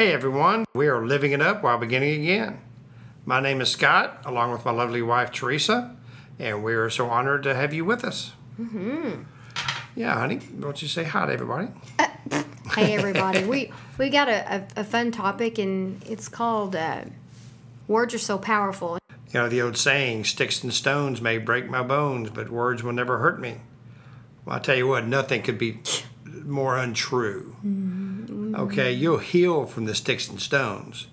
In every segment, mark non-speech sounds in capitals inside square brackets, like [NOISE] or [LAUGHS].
Hey everyone, we are living it up while beginning again. My name is Scott, along with my lovely wife Teresa, and we are so honored to have you with us. Mm-hmm. Yeah, honey, don't you say hi to everybody? Hey everybody, we we got a, a, a fun topic and it's called uh, "Words Are So Powerful." You know the old saying, "Sticks and stones may break my bones, but words will never hurt me." Well, I tell you what, nothing could be more untrue. Okay, you'll heal from the sticks and stones,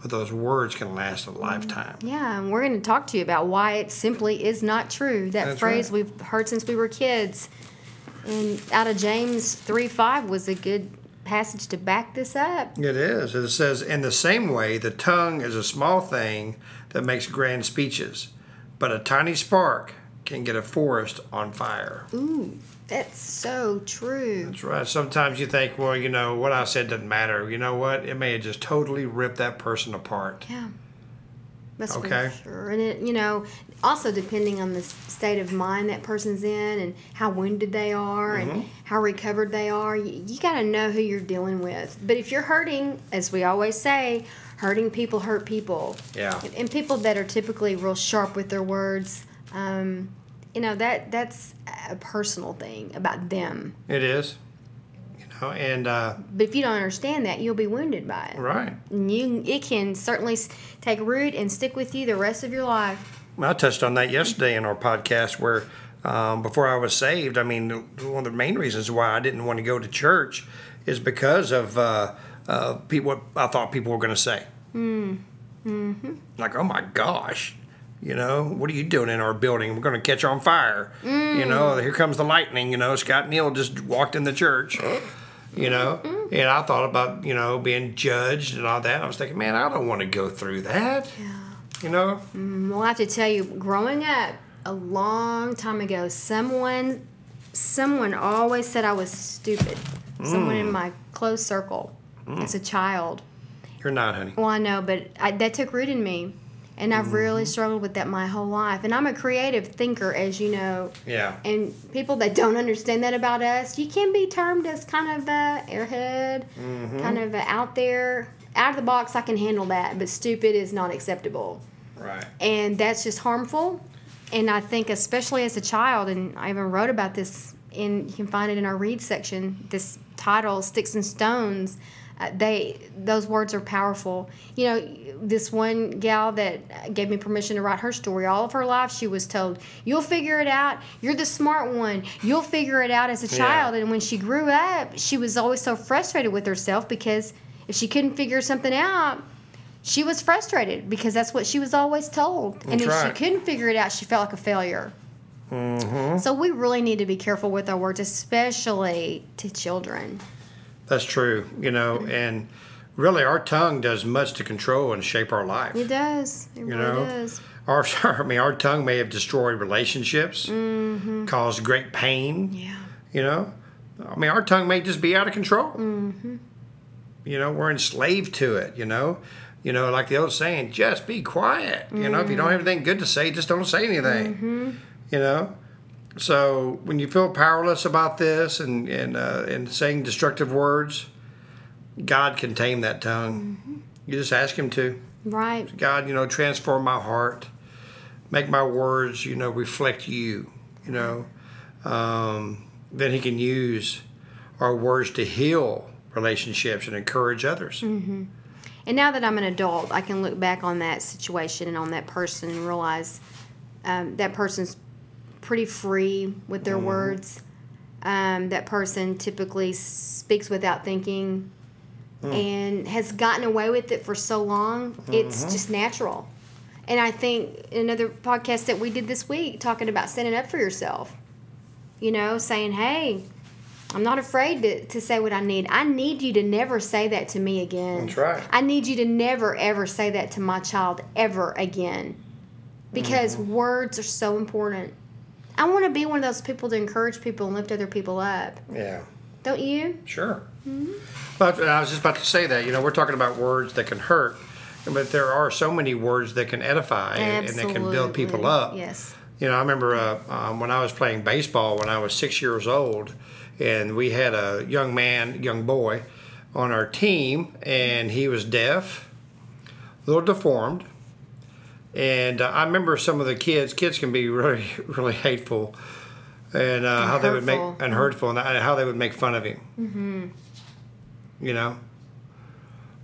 but those words can last a lifetime. Yeah, and we're going to talk to you about why it simply is not true. That That's phrase right. we've heard since we were kids, and out of James three five was a good passage to back this up. It is. It says, in the same way, the tongue is a small thing that makes grand speeches, but a tiny spark can get a forest on fire. Ooh, that's so true. That's right. Sometimes you think, well, you know, what I said doesn't matter. You know what? It may have just totally ripped that person apart. Yeah. That's Okay. for sure. And it, you know, also depending on the state of mind that person's in and how wounded they are Mm-hmm. and how recovered they are, you, you got to know who you're dealing with. But if you're hurting, as we always say, hurting people hurt people. Yeah. And, and people that are typically real sharp with their words, um, you know, that that's a personal thing about them. It is. You know, and, uh, But if you don't understand that, you'll be wounded by it. right. And you, it can certainly take root and stick with you the rest of your life. I touched on that yesterday in our podcast where um, before I was saved, I mean, one of the main reasons why I didn't want to go to church is because of uh, uh, people, what I thought people were going to say. Mm. Mm-hmm. Like, oh my gosh, you know, what are you doing in our building? We're going to catch on fire. You know, mm. here comes the lightning. You know, Scott Neal just walked in the church. You know, mm-hmm. and I thought about you know being judged and all that. I was thinking, man, I don't want to go through that. You know, mm, Well, I have to tell you, growing up a long time ago, someone, someone always said I was stupid. Someone in mm. my close circle, as a child. you're not, honey. Well, I know, but I, that took root in me, and I've really mm-hmm. struggled with that my whole life. And I'm a creative thinker, as you know. Yeah. And people that don't understand that about us, you can be termed as kind of a airhead, mm-hmm. kind of a out there, out of the box. I can handle that, but stupid is not acceptable Right. and that's just harmful. And I think, especially as a child, and I even wrote about this, in you can find it in our read section. This title, "Sticks and Stones," uh, they those words are powerful. You know, this one gal that gave me permission to write her story. All of her life, she was told, "You'll figure it out. You're the smart one. You'll figure it out as a Yeah. child." And when she grew up, she was always so frustrated with herself because if she couldn't figure something out, she was frustrated because that's what she was always told. and if right. she couldn't figure it out, she felt like a failure. Mm-hmm. So we really need to be careful with our words, especially to children. That's true. You know, and really, our tongue does much to control and shape our life. It does. It You really know, does. our [LAUGHS] I mean, our tongue may have destroyed relationships, Mm-hmm. caused great pain. Yeah. You know, I mean, our tongue may just be out of control. Mm-hmm. You know, we're enslaved to it. You know, you know, like the old saying, just be quiet. You know, if you don't have anything good to say, just don't say anything. You know, so when you feel powerless about this and and uh, and saying destructive words, God can tame that tongue. You just ask Him to. Right. God, you know, transform my heart, make my words, you know, reflect you. You know, um, then He can use our words to heal relationships and encourage others. And now that I'm an adult, I can look back on that situation and on that person and realize um, that person's pretty free with their words. Um, that person typically speaks without thinking and has gotten away with it for so long, it's just natural. And I think another podcast that we did this week talking about standing up for yourself, you know, saying, hey, I'm not afraid to, to say what I need. I need you to never say that to me again. That's right. I need you to never, ever say that to my child ever again. Because Mm-hmm. words are so important. I want to be one of those people to encourage people and lift other people up. Yeah. Don't you? Sure. But I was just about to say that. You know, we're talking about words that can hurt, but there are so many words that can edify and, and that can build people up. Yes. You know, I remember uh, um, when I was playing baseball when I was six years old, and we had a young man, young boy, on our team, and he was deaf, a little deformed, and uh, I remember some of the kids. Kids can be really, [LAUGHS] really hateful, and uh, how they would make and hurtful, and how they would make fun of him. Mm-hmm. You know.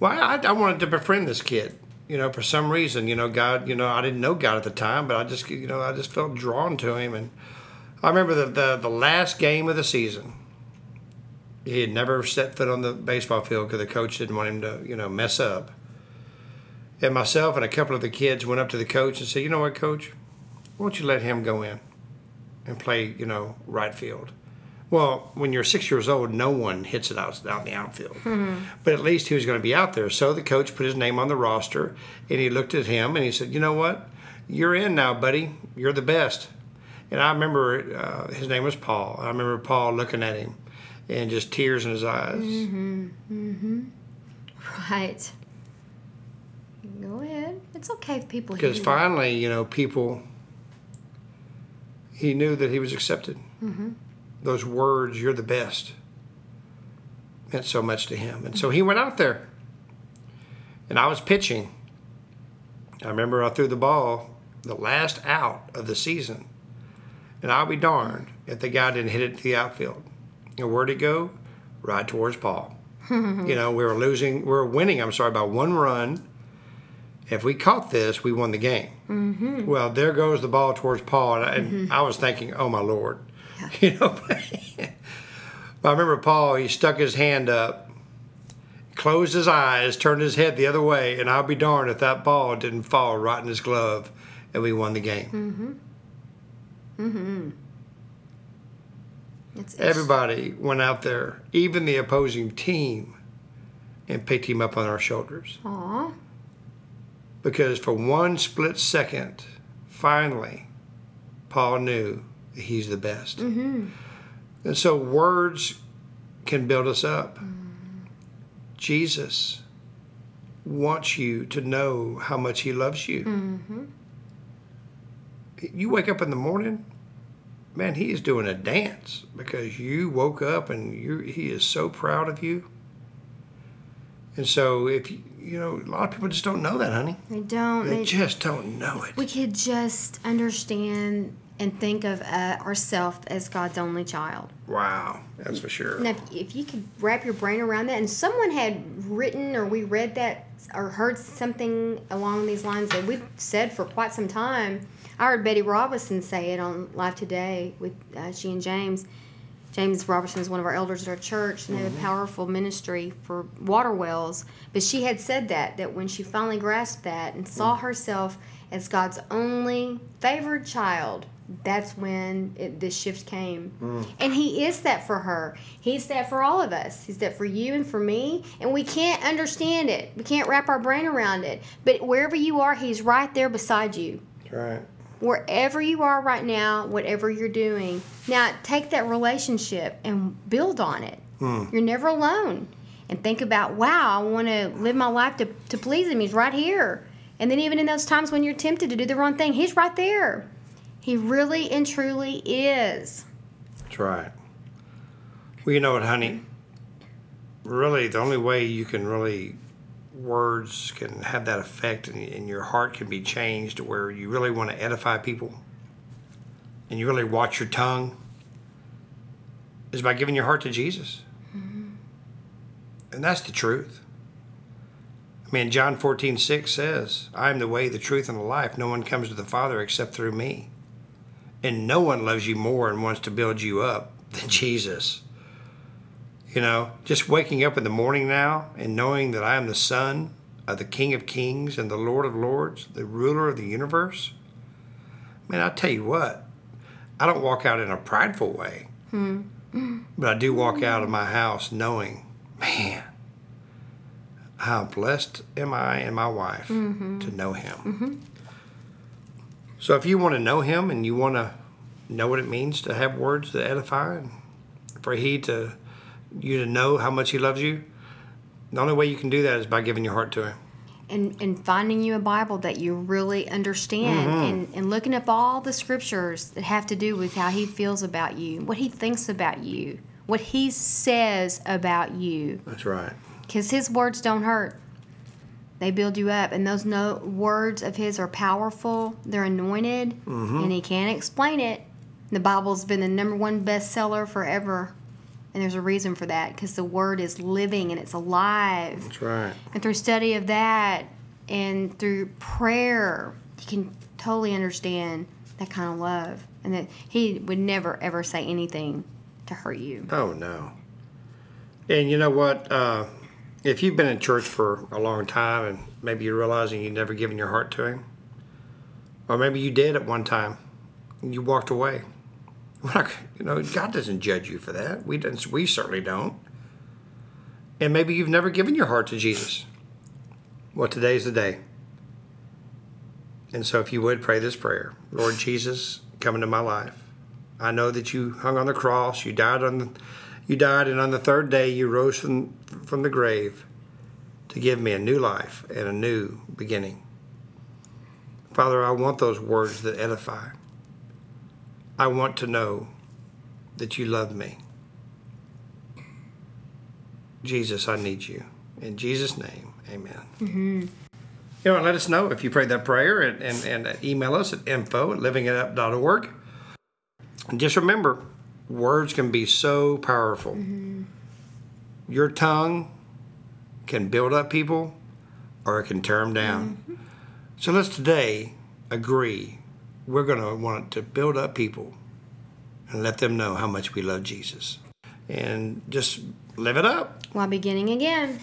Well, I, I wanted to befriend this kid. You know, for some reason, you know, God, you know, I didn't know God at the time, but I just, you know, I just felt drawn to him. And I remember the, the, the last game of the season. He had never set foot on the baseball field because the coach didn't want him to, you know, mess up. And myself and a couple of the kids went up to the coach and said, you know what, coach? Why don't you let him go in and play, you know, right field? Well, when you're six years old, no one hits it out, in the outfield. Hmm. But at least he was going to be out there. So the coach put his name on the roster and he looked at him and he said, You know what? You're in now, buddy. You're the best. And I remember uh, his name was Paul. I remember Paul looking at him and just tears in his eyes. Mm-hmm. Mm-hmm. Right. Go ahead. It's okay if people Because finally, you know, people, he knew that he was accepted. Mm-hmm. Those words, you're the best, meant so much to him. And so he went out there. And I was pitching. I remember I threw the ball the last out of the season. And I'll be darned if the guy didn't hit it to the outfield. And where'd it go? Right towards Paul. [LAUGHS] you know, we were losing, we were winning, I'm sorry, by one run. If we caught this, we won the game. Mm-hmm. Well, there goes the ball towards Paul. And, I, and mm-hmm. I was thinking, oh my Lord. [LAUGHS] You know, but [LAUGHS] I remember Paul, he stuck his hand up, closed his eyes, turned his head the other way, and I'll be darned if that ball didn't fall right in his glove and we won the game. Mm-hmm. Mm-hmm. It's, it's, Everybody went out there, even the opposing team, and picked him up on our shoulders. Aw. Because for one split second, finally, Paul knew that he's the best. Mm-hmm. And so words can build us up. Mm. Jesus wants you to know how much he loves you. Mm-hmm. You wake up in the morning, man, he is doing a dance because you woke up and you he is so proud of you. And so if you, you know, a lot of people just don't know that, honey. They don't. They They, just don't know it. we could just understand and think of uh, ourselves as God's only child. Wow, that's for sure. Now, if, if you could wrap your brain around that, and someone had written or we read that or heard something along these lines that we've said for quite some time. I heard Betty Robison say it on LIFE Today with uh, she and James. James Robertson is one of our elders at our church, and they have a mm-hmm. powerful ministry for water wells. But she had said that that when she finally grasped that and saw mm. herself as God's only favored child, that's when it, this shift came. Mm. And He is that for her. He's that for all of us. He's that for you and for me. And we can't understand it. We can't wrap our brain around it. But wherever you are, He's right there beside you That's right. Wherever you are right now, whatever you're doing. Now, take that relationship and build on it. Hmm. You're never alone. And think about, wow, I want to live my life to, to please Him. He's right here. And then, even in those times when you're tempted to do the wrong thing, He's right there. He really and truly is. That's right. Well, you know what, honey? Really, the only way you can really words can have that effect and, and your heart can be changed where you really want to edify people and you really watch your tongue is by giving your heart to Jesus. Mm-hmm. And that's the truth. I mean, John 14, 6 says, I am the way, the truth, and the life. No one comes to the Father except through me. And no one loves you more and wants to build you up than [LAUGHS] Jesus. You know, just waking up in the morning now and knowing that I am the Son of the King of Kings and the Lord of Lords, the ruler of the universe. Man, I tell you what, I don't walk out in a prideful way. Hmm. But I do walk out of my house knowing, man, how blessed am I and my wife mm-hmm. to know Him. Mm-hmm. So if you want to know Him and you want to know what it means to have words that edify and for He to you to know how much He loves you, the only way you can do that is by giving your heart to Him. and, and finding you a Bible that you really understand mm-hmm. and, and looking up all the scriptures that have to do with how he feels about you, what he thinks about you, what he says about you. That's right. Because his words don't hurt. They build you up. And those no words of his are powerful. They're anointed. Mm-hmm. And he can't explain it. The Bible's been the number one bestseller forever. And there's a reason for that. Because the word is living and it's alive That's right. and through study of that and through prayer you can totally understand that kind of love and that he would never ever say anything to hurt you Oh no. And you know what? Uh, if you've been in church for a long time and maybe you're realizing you've never given your heart to Him, or maybe you did at one time, and you walked away. Not, you know, God doesn't judge you for that. We don't, we certainly don't. And maybe you've never given your heart to Jesus. Well, today's the day. And so, if you would pray this prayer, Lord Jesus, come into my life. I know that you hung on the cross. You died on the, you died, and on the third day you rose from from the grave to give me a new life and a new beginning. Father, I want those words that edify. I want to know that you love me. Jesus, I need you. In Jesus' name, amen. Mm-hmm. You know, let us know if you prayed that prayer and, and, and email us at info at livingitup.org. And just remember, words can be so powerful. Your tongue can build up people or it can tear them down. So let's today agree we're going to want to build up people and let them know how much we love Jesus. And just live it up. while beginning again